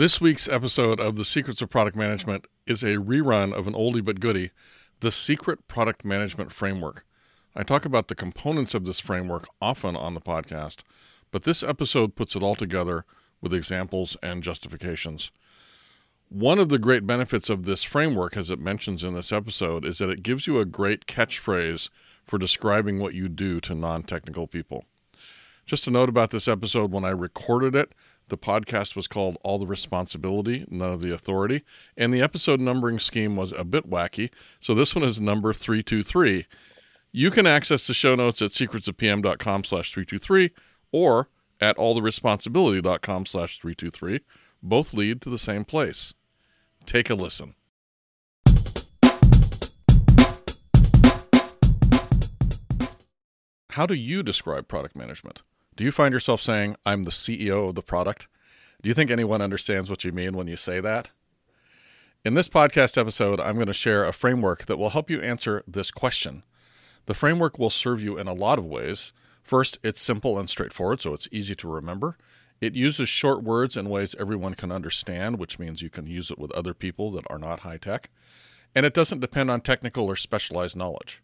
This week's episode of The Secrets of Product Management is a rerun of an oldie but goodie, The Secret Product Management Framework. I talk about the components of this framework often on the podcast, but this episode puts it all together with examples and justifications. One of the great benefits of this framework, as it mentions in this episode, is that it gives you a great catchphrase for describing what you do to non technical people. Just a note about this episode when I recorded it, the podcast was called All the Responsibility, None of the Authority, and the episode numbering scheme was a bit wacky, so this one is number 323. You can access the show notes at secretsofpm.com slash 323 or at alltheresponsibility.com slash 323. Both lead to the same place. Take a listen. How do you describe product management? Do you find yourself saying, I'm the CEO of the product? Do you think anyone understands what you mean when you say that? In this podcast episode, I'm going to share a framework that will help you answer this question. The framework will serve you in a lot of ways. First, it's simple and straightforward, so it's easy to remember. It uses short words in ways everyone can understand, which means you can use it with other people that are not high tech. And it doesn't depend on technical or specialized knowledge.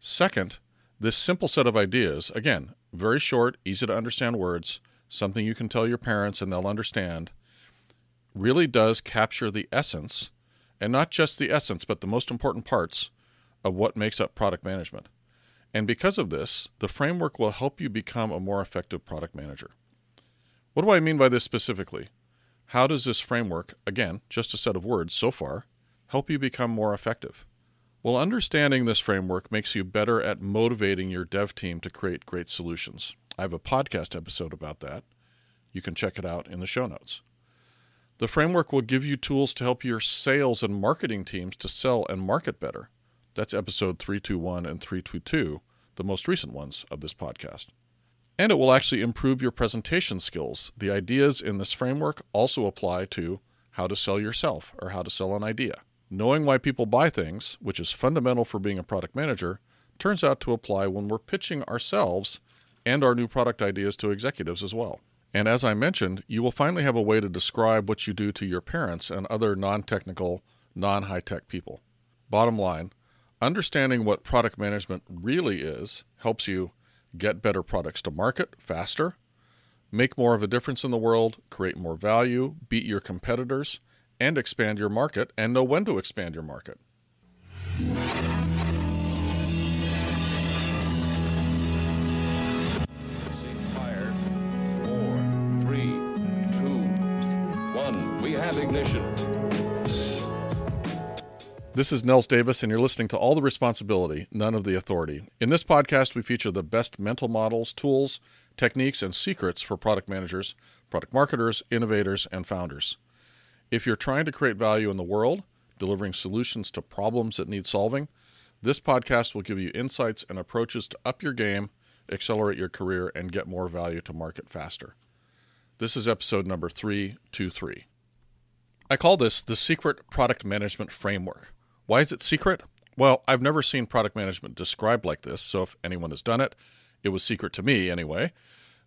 Second, this simple set of ideas, again, very short, easy to understand words, something you can tell your parents and they'll understand, really does capture the essence, and not just the essence, but the most important parts of what makes up product management. And because of this, the framework will help you become a more effective product manager. What do I mean by this specifically? How does this framework, again, just a set of words so far, help you become more effective? Well, understanding this framework makes you better at motivating your dev team to create great solutions. I have a podcast episode about that. You can check it out in the show notes. The framework will give you tools to help your sales and marketing teams to sell and market better. That's episode 321 and 322, the most recent ones of this podcast. And it will actually improve your presentation skills. The ideas in this framework also apply to how to sell yourself or how to sell an idea. Knowing why people buy things, which is fundamental for being a product manager, turns out to apply when we're pitching ourselves and our new product ideas to executives as well. And as I mentioned, you will finally have a way to describe what you do to your parents and other non technical, non high tech people. Bottom line, understanding what product management really is helps you get better products to market faster, make more of a difference in the world, create more value, beat your competitors, and expand your market, and know when to expand your market. Fire. Four, three, two, one. We have ignition. This is Nils Davis, and you're listening to All the Responsibility, None of the Authority. In this podcast, we feature the best mental models, tools, techniques, and secrets for product managers, product marketers, innovators, and founders. If you're trying to create value in the world, delivering solutions to problems that need solving, this podcast will give you insights and approaches to up your game, accelerate your career, and get more value to market faster. This is episode number 323. I call this the Secret Product Management Framework. Why is it secret? Well, I've never seen product management described like this, so if anyone has done it, it was secret to me anyway.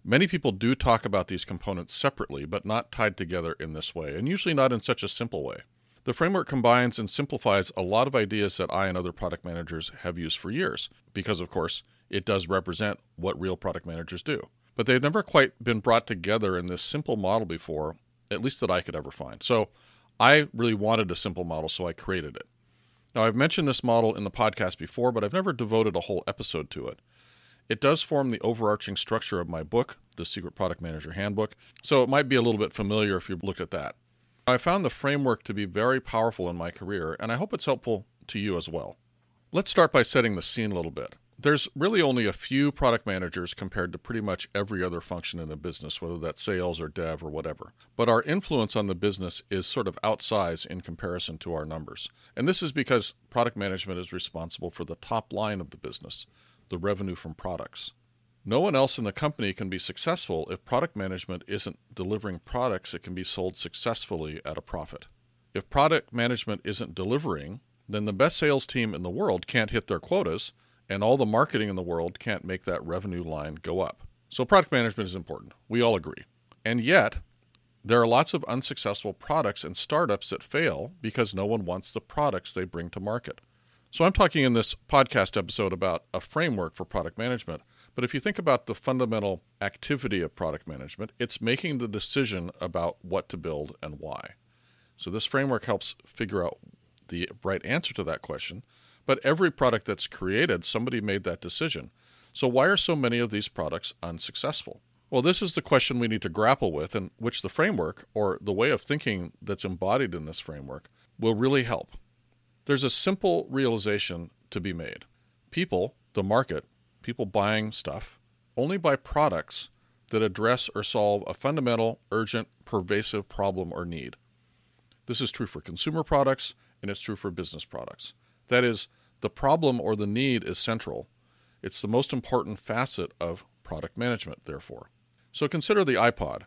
Many people do talk about these components separately, but not tied together in this way, and usually not in such a simple way. The framework combines and simplifies a lot of ideas that I and other product managers have used for years, because, of course, it does represent what real product managers do. But they've never quite been brought together in this simple model before, at least that I could ever find. So I really wanted a simple model, so I created it. Now, I've mentioned this model in the podcast before, but I've never devoted a whole episode to it. It does form the overarching structure of my book, The Secret Product Manager Handbook, so it might be a little bit familiar if you've looked at that. I found the framework to be very powerful in my career, and I hope it's helpful to you as well. Let's start by setting the scene a little bit. There's really only a few product managers compared to pretty much every other function in a business, whether that's sales or dev or whatever. But our influence on the business is sort of outsized in comparison to our numbers. And this is because product management is responsible for the top line of the business, the revenue from products. No one else in the company can be successful if product management isn't delivering products that can be sold successfully at a profit. If product management isn't delivering, then the best sales team in the world can't hit their quotas and all the marketing in the world can't make that revenue line go up. So, product management is important. We all agree. And yet, There are lots of unsuccessful products and startups that fail because no one wants the products they bring to market. So, I'm talking in this podcast episode about a framework for product management. But if you think about the fundamental activity of product management, it's making the decision about what to build and why. So, this framework helps figure out the right answer to that question. But every product that's created, somebody made that decision. So, why are so many of these products unsuccessful? Well, this is the question we need to grapple with, and which the framework, or the way of thinking that's embodied in this framework, will really help. There's a simple realization to be made. People, the market, people buying stuff, only buy products that address or solve a fundamental, urgent, pervasive problem or need. This is true for consumer products and it's true for business products. That is, the problem or the need is central. It's the most important facet of product management, therefore. So consider the iPod.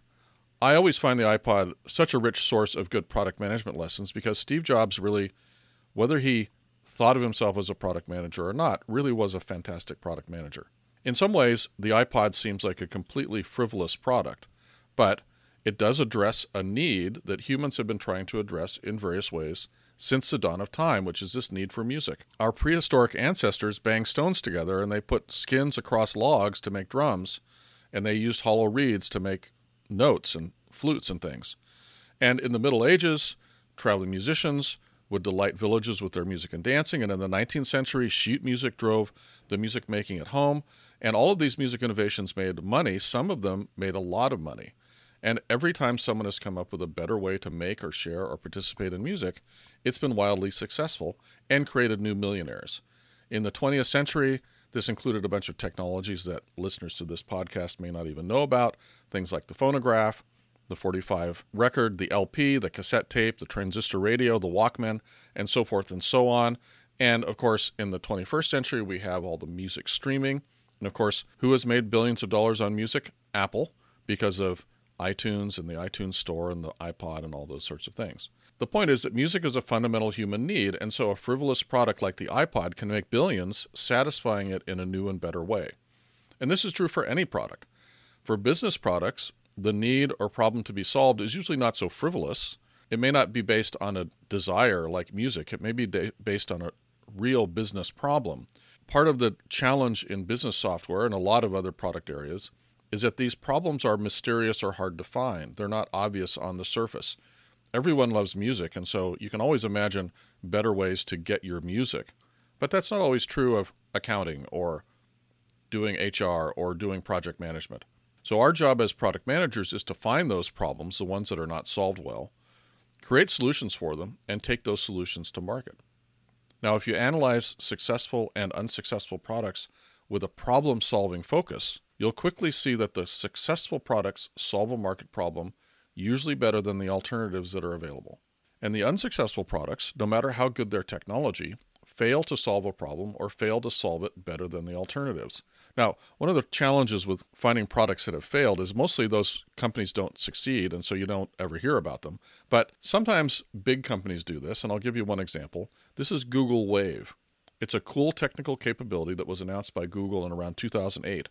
I always find the iPod such a rich source of good product management lessons because Steve Jobs really, whether he thought of himself as a product manager or not, really was a fantastic product manager. In some ways, the iPod seems like a completely frivolous product, but it does address a need that humans have been trying to address in various ways since the dawn of time, which is this need for music. Our prehistoric ancestors banged stones together and they put skins across logs to make drums, and they used hollow reeds to make notes and flutes and things. And in the Middle Ages, traveling musicians would delight villages with their music and dancing. And in the 19th century, sheet music drove the music making at home. And all of these music innovations made money. Some of them made a lot of money. And every time someone has come up with a better way to make or share or participate in music, it's been wildly successful and created new millionaires. In the 20th century, this included a bunch of technologies that listeners to this podcast may not even know about, things like the phonograph, the 45 record, the LP, the cassette tape, the transistor radio, the Walkman, and so forth and so on. And of course, in the 21st century, we have all the music streaming. And of course, who has made billions of dollars on music? Apple, because of iTunes and the iTunes Store and the iPod and all those sorts of things. The point is that music is a fundamental human need, and so a frivolous product like the iPod can make billions, satisfying it in a new and better way. And this is true for any product. For business products, the need or problem to be solved is usually not so frivolous. It may not be based on a desire like music, it may be de- based on a real business problem. Part of the challenge in business software and a lot of other product areas is that these problems are mysterious or hard to find. They're not obvious on the surface. Everyone loves music, and so you can always imagine better ways to get your music. But that's not always true of accounting or doing HR or doing project management. So, our job as product managers is to find those problems, the ones that are not solved well, create solutions for them, and take those solutions to market. Now, if you analyze successful and unsuccessful products with a problem solving focus, you'll quickly see that the successful products solve a market problem usually better than the alternatives that are available. And the unsuccessful products, no matter how good their technology, fail to solve a problem or fail to solve it better than the alternatives. Now, one of the challenges with finding products that have failed is mostly those companies don't succeed, and so you don't ever hear about them. But sometimes big companies do this, and I'll give you one example. This is Google Wave. It's a cool technical capability that was announced by Google in around 2008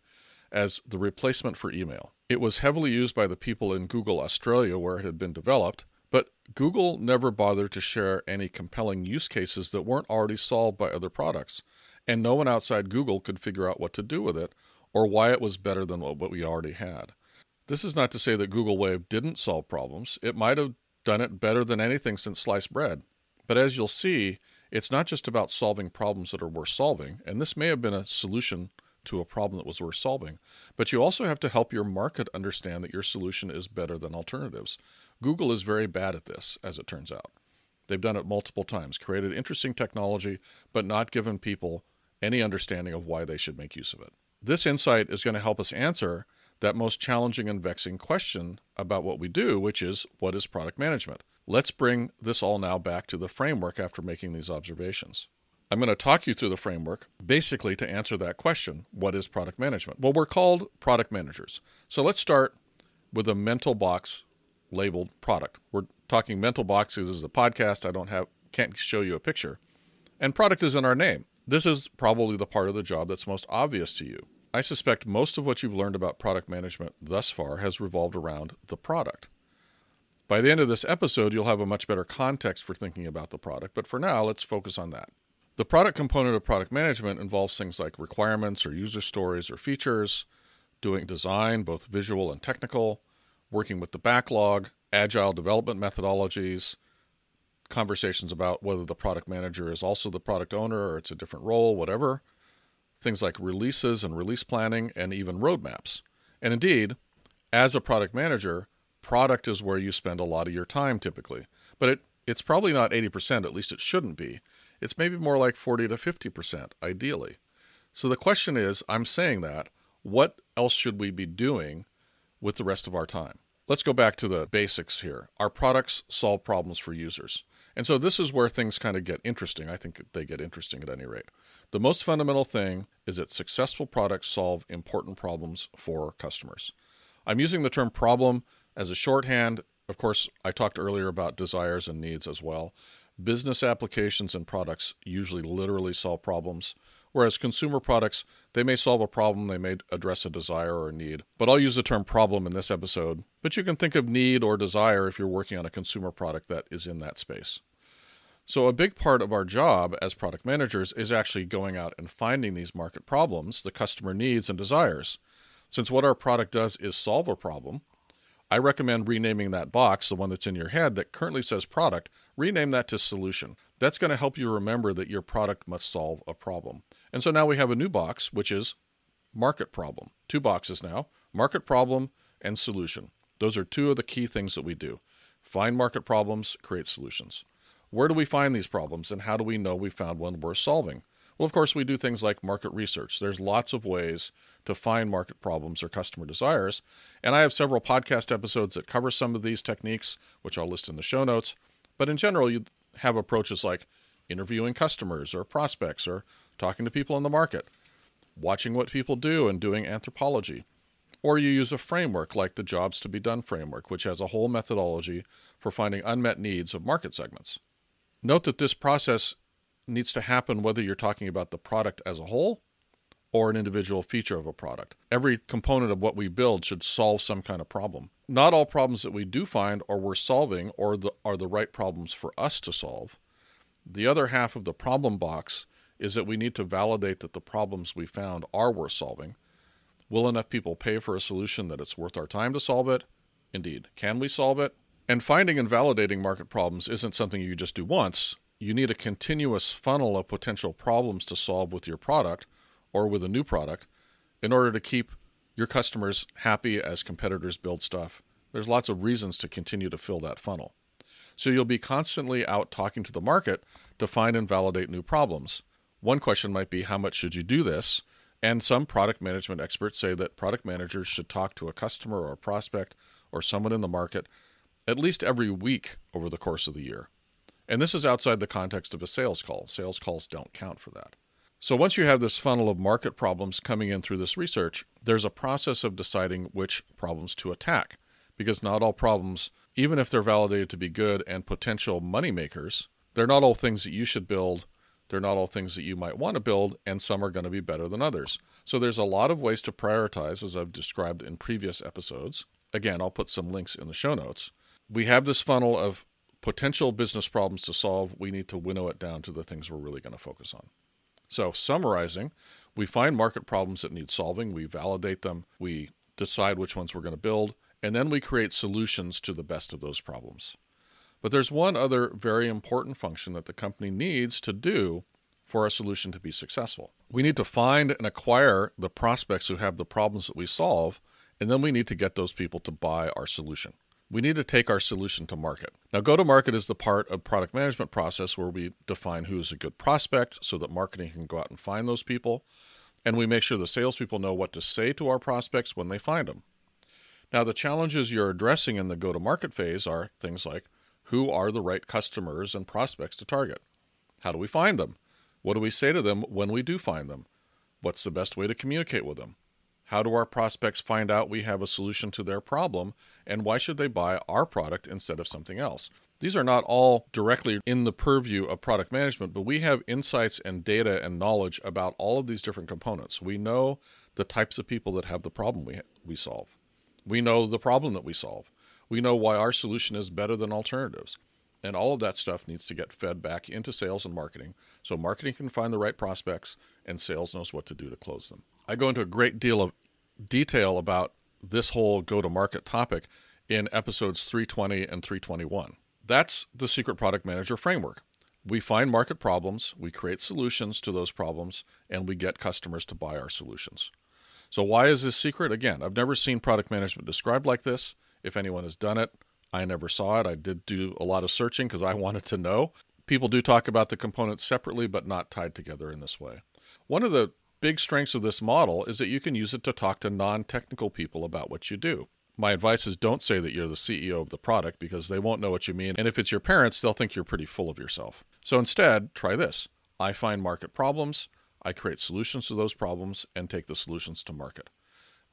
as the replacement for email. It was heavily used by the people in Google Australia where it had been developed, but Google never bothered to share any compelling use cases that weren't already solved by other products and no one outside Google could figure out what to do with it or why it was better than what we already had. This is not to say that Google Wave didn't solve problems. It might have done it better than anything since sliced bread. But as you'll see, it's not just about solving problems that are worth solving, and this may have been a solution to a problem that was worth solving, but you also have to help your market understand that your solution is better than alternatives. Google is very bad at this, as it turns out. They've done it multiple times, created interesting technology, but not given people any understanding of why they should make use of it. This insight is going to help us answer that most challenging and vexing question about what we do, which is what is product management? Let's bring this all now back to the framework after making these observations. I'm going to talk you through the framework basically to answer that question what is product management? Well, we're called product managers. So let's start with a mental box labeled product. We're talking mental boxes as a podcast. I don't have can't show you a picture. And product is in our name. This is probably the part of the job that's most obvious to you. I suspect most of what you've learned about product management thus far has revolved around the product. By the end of this episode, you'll have a much better context for thinking about the product, but for now, let's focus on that. The product component of product management involves things like requirements or user stories or features, doing design, both visual and technical, working with the backlog, agile development methodologies, conversations about whether the product manager is also the product owner or it's a different role, whatever, things like releases and release planning, and even roadmaps. And indeed, as a product manager, product is where you spend a lot of your time typically. But it, it's probably not 80%, at least it shouldn't be. It's maybe more like 40 to 50%, ideally. So the question is I'm saying that, what else should we be doing with the rest of our time? Let's go back to the basics here. Our products solve problems for users. And so this is where things kind of get interesting. I think they get interesting at any rate. The most fundamental thing is that successful products solve important problems for customers. I'm using the term problem as a shorthand. Of course, I talked earlier about desires and needs as well. Business applications and products usually literally solve problems, whereas consumer products, they may solve a problem, they may address a desire or a need. But I'll use the term problem in this episode, but you can think of need or desire if you're working on a consumer product that is in that space. So, a big part of our job as product managers is actually going out and finding these market problems, the customer needs and desires. Since what our product does is solve a problem, I recommend renaming that box, the one that's in your head that currently says product, rename that to solution. That's going to help you remember that your product must solve a problem. And so now we have a new box, which is market problem. Two boxes now market problem and solution. Those are two of the key things that we do find market problems, create solutions. Where do we find these problems and how do we know we found one worth solving? Well, of course, we do things like market research. There's lots of ways to find market problems or customer desires. And I have several podcast episodes that cover some of these techniques, which I'll list in the show notes. But in general, you have approaches like interviewing customers or prospects or talking to people in the market, watching what people do and doing anthropology. Or you use a framework like the Jobs to Be Done framework, which has a whole methodology for finding unmet needs of market segments. Note that this process needs to happen whether you're talking about the product as a whole or an individual feature of a product. Every component of what we build should solve some kind of problem. Not all problems that we do find or we're solving or the, are the right problems for us to solve. The other half of the problem box is that we need to validate that the problems we found are worth solving. Will enough people pay for a solution that it's worth our time to solve it? Indeed. Can we solve it? And finding and validating market problems isn't something you just do once. You need a continuous funnel of potential problems to solve with your product or with a new product in order to keep your customers happy as competitors build stuff. There's lots of reasons to continue to fill that funnel. So you'll be constantly out talking to the market to find and validate new problems. One question might be how much should you do this? And some product management experts say that product managers should talk to a customer or a prospect or someone in the market at least every week over the course of the year. And this is outside the context of a sales call. Sales calls don't count for that. So once you have this funnel of market problems coming in through this research, there's a process of deciding which problems to attack. Because not all problems, even if they're validated to be good and potential money makers, they're not all things that you should build. They're not all things that you might want to build, and some are going to be better than others. So there's a lot of ways to prioritize, as I've described in previous episodes. Again, I'll put some links in the show notes we have this funnel of potential business problems to solve. We need to winnow it down to the things we're really going to focus on. So, summarizing, we find market problems that need solving, we validate them, we decide which ones we're going to build, and then we create solutions to the best of those problems. But there's one other very important function that the company needs to do for a solution to be successful. We need to find and acquire the prospects who have the problems that we solve, and then we need to get those people to buy our solution we need to take our solution to market. Now, go to market is the part of product management process where we define who is a good prospect so that marketing can go out and find those people. And we make sure the salespeople know what to say to our prospects when they find them. Now, the challenges you're addressing in the go to market phase are things like who are the right customers and prospects to target? How do we find them? What do we say to them when we do find them? What's the best way to communicate with them? How do our prospects find out we have a solution to their problem? And why should they buy our product instead of something else? These are not all directly in the purview of product management, but we have insights and data and knowledge about all of these different components. We know the types of people that have the problem we, we solve. We know the problem that we solve. We know why our solution is better than alternatives. And all of that stuff needs to get fed back into sales and marketing so marketing can find the right prospects and sales knows what to do to close them. I go into a great deal of detail about this whole go to market topic in episodes 320 and 321. That's the secret product manager framework. We find market problems, we create solutions to those problems, and we get customers to buy our solutions. So, why is this secret? Again, I've never seen product management described like this. If anyone has done it, I never saw it. I did do a lot of searching because I wanted to know. People do talk about the components separately, but not tied together in this way. One of the big strengths of this model is that you can use it to talk to non technical people about what you do. My advice is don't say that you're the CEO of the product because they won't know what you mean. And if it's your parents, they'll think you're pretty full of yourself. So instead, try this I find market problems, I create solutions to those problems, and take the solutions to market.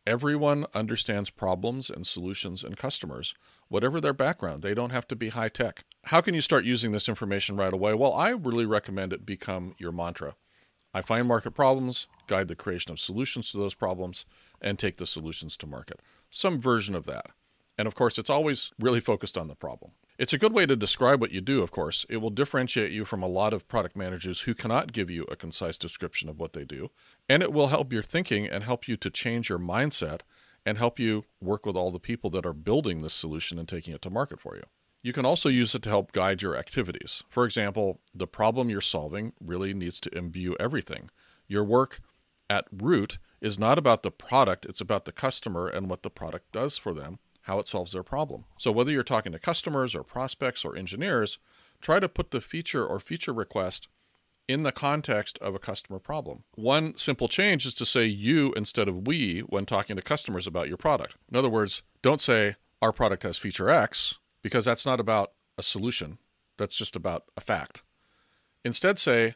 Everyone understands problems and solutions and customers, whatever their background. They don't have to be high tech. How can you start using this information right away? Well, I really recommend it become your mantra. I find market problems, guide the creation of solutions to those problems, and take the solutions to market. Some version of that. And of course, it's always really focused on the problem. It's a good way to describe what you do, of course. It will differentiate you from a lot of product managers who cannot give you a concise description of what they do. And it will help your thinking and help you to change your mindset and help you work with all the people that are building this solution and taking it to market for you. You can also use it to help guide your activities. For example, the problem you're solving really needs to imbue everything. Your work at root is not about the product, it's about the customer and what the product does for them how it solves their problem. So, whether you're talking to customers or prospects or engineers, try to put the feature or feature request in the context of a customer problem. One simple change is to say you instead of we when talking to customers about your product. In other words, don't say our product has feature X because that's not about a solution, that's just about a fact. Instead, say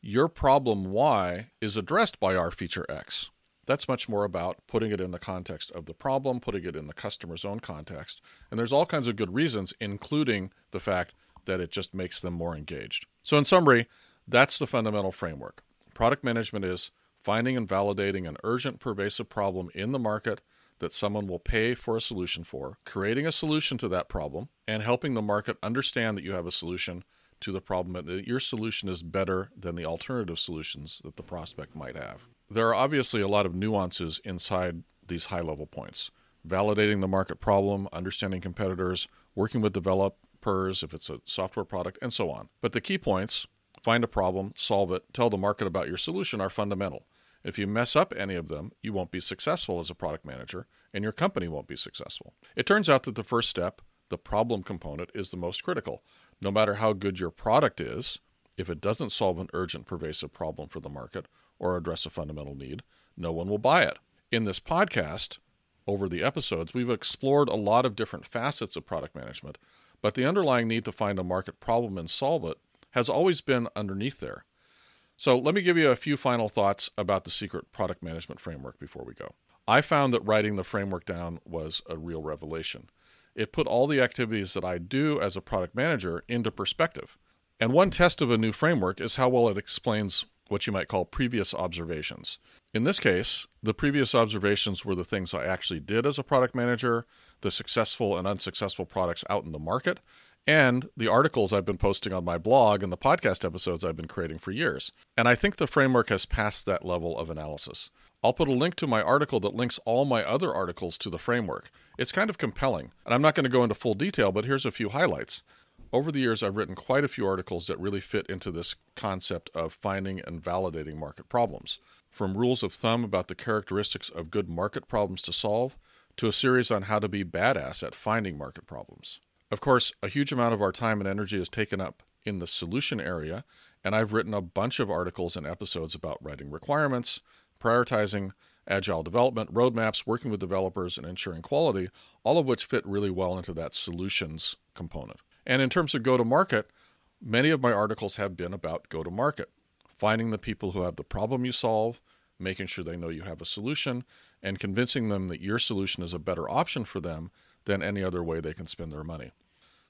your problem Y is addressed by our feature X. That's much more about putting it in the context of the problem, putting it in the customer's own context. And there's all kinds of good reasons, including the fact that it just makes them more engaged. So, in summary, that's the fundamental framework. Product management is finding and validating an urgent, pervasive problem in the market that someone will pay for a solution for, creating a solution to that problem, and helping the market understand that you have a solution to the problem and that your solution is better than the alternative solutions that the prospect might have there are obviously a lot of nuances inside these high level points. Validating the market problem, understanding competitors, working with developers if it's a software product, and so on. But the key points find a problem, solve it, tell the market about your solution are fundamental. If you mess up any of them, you won't be successful as a product manager, and your company won't be successful. It turns out that the first step, the problem component, is the most critical. No matter how good your product is, if it doesn't solve an urgent, pervasive problem for the market or address a fundamental need, no one will buy it. In this podcast, over the episodes, we've explored a lot of different facets of product management, but the underlying need to find a market problem and solve it has always been underneath there. So, let me give you a few final thoughts about the secret product management framework before we go. I found that writing the framework down was a real revelation. It put all the activities that I do as a product manager into perspective. And one test of a new framework is how well it explains what you might call previous observations. In this case, the previous observations were the things I actually did as a product manager, the successful and unsuccessful products out in the market, and the articles I've been posting on my blog and the podcast episodes I've been creating for years. And I think the framework has passed that level of analysis. I'll put a link to my article that links all my other articles to the framework. It's kind of compelling, and I'm not going to go into full detail, but here's a few highlights over the years, I've written quite a few articles that really fit into this concept of finding and validating market problems. From rules of thumb about the characteristics of good market problems to solve, to a series on how to be badass at finding market problems. Of course, a huge amount of our time and energy is taken up in the solution area, and I've written a bunch of articles and episodes about writing requirements, prioritizing, agile development, roadmaps, working with developers, and ensuring quality, all of which fit really well into that solutions component. And in terms of go to market, many of my articles have been about go to market, finding the people who have the problem you solve, making sure they know you have a solution, and convincing them that your solution is a better option for them than any other way they can spend their money.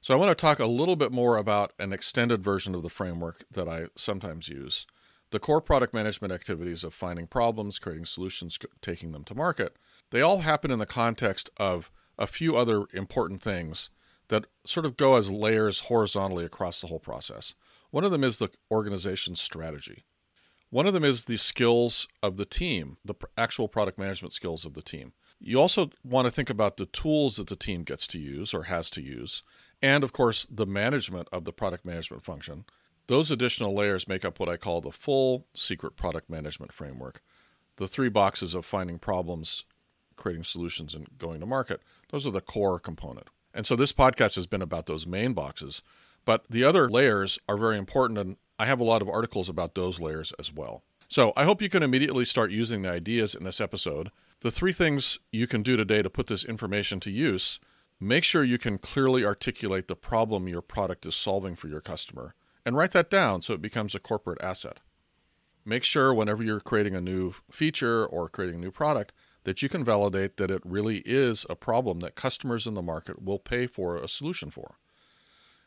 So, I want to talk a little bit more about an extended version of the framework that I sometimes use. The core product management activities of finding problems, creating solutions, taking them to market, they all happen in the context of a few other important things that sort of go as layers horizontally across the whole process. One of them is the organization strategy. One of them is the skills of the team, the actual product management skills of the team. You also want to think about the tools that the team gets to use or has to use, and of course, the management of the product management function. Those additional layers make up what I call the full secret product management framework. The three boxes of finding problems, creating solutions, and going to market. Those are the core component. And so this podcast has been about those main boxes. But the other layers are very important, and I have a lot of articles about those layers as well. So I hope you can immediately start using the ideas in this episode. The three things you can do today to put this information to use make sure you can clearly articulate the problem your product is solving for your customer and write that down so it becomes a corporate asset. Make sure whenever you're creating a new feature or creating a new product that you can validate that it really is a problem that customers in the market will pay for a solution for.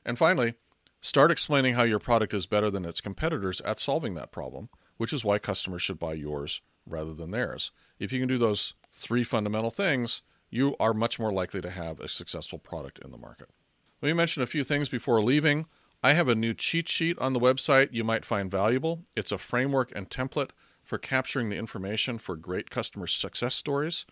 And finally, start explaining how your product is better than its competitors at solving that problem, which is why customers should buy yours rather than theirs. If you can do those three fundamental things, you are much more likely to have a successful product in the market. Let me mention a few things before leaving. I have a new cheat sheet on the website you might find valuable. It's a framework and template for capturing the information for great customer success stories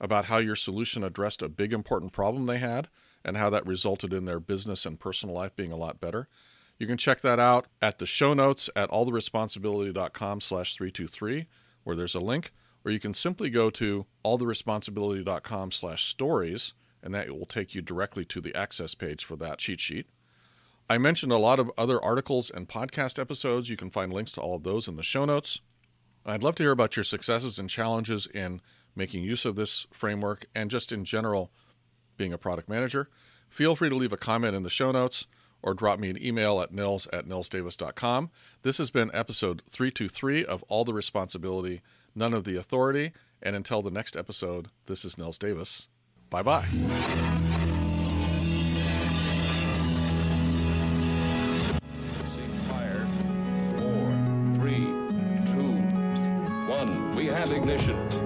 about how your solution addressed a big important problem they had and how that resulted in their business and personal life being a lot better. You can check that out at the show notes at alltheresponsibility.com slash 323, where there's a link, or you can simply go to alltheresponsibility.com slash stories, and that will take you directly to the access page for that cheat sheet. I mentioned a lot of other articles and podcast episodes. You can find links to all of those in the show notes. I'd love to hear about your successes and challenges in making use of this framework and just in general being a product manager. Feel free to leave a comment in the show notes or drop me an email at nils at nilsdavis.com. This has been episode 323 of All the Responsibility, None of the Authority. And until the next episode, this is Nils Davis. Bye bye. Ignition.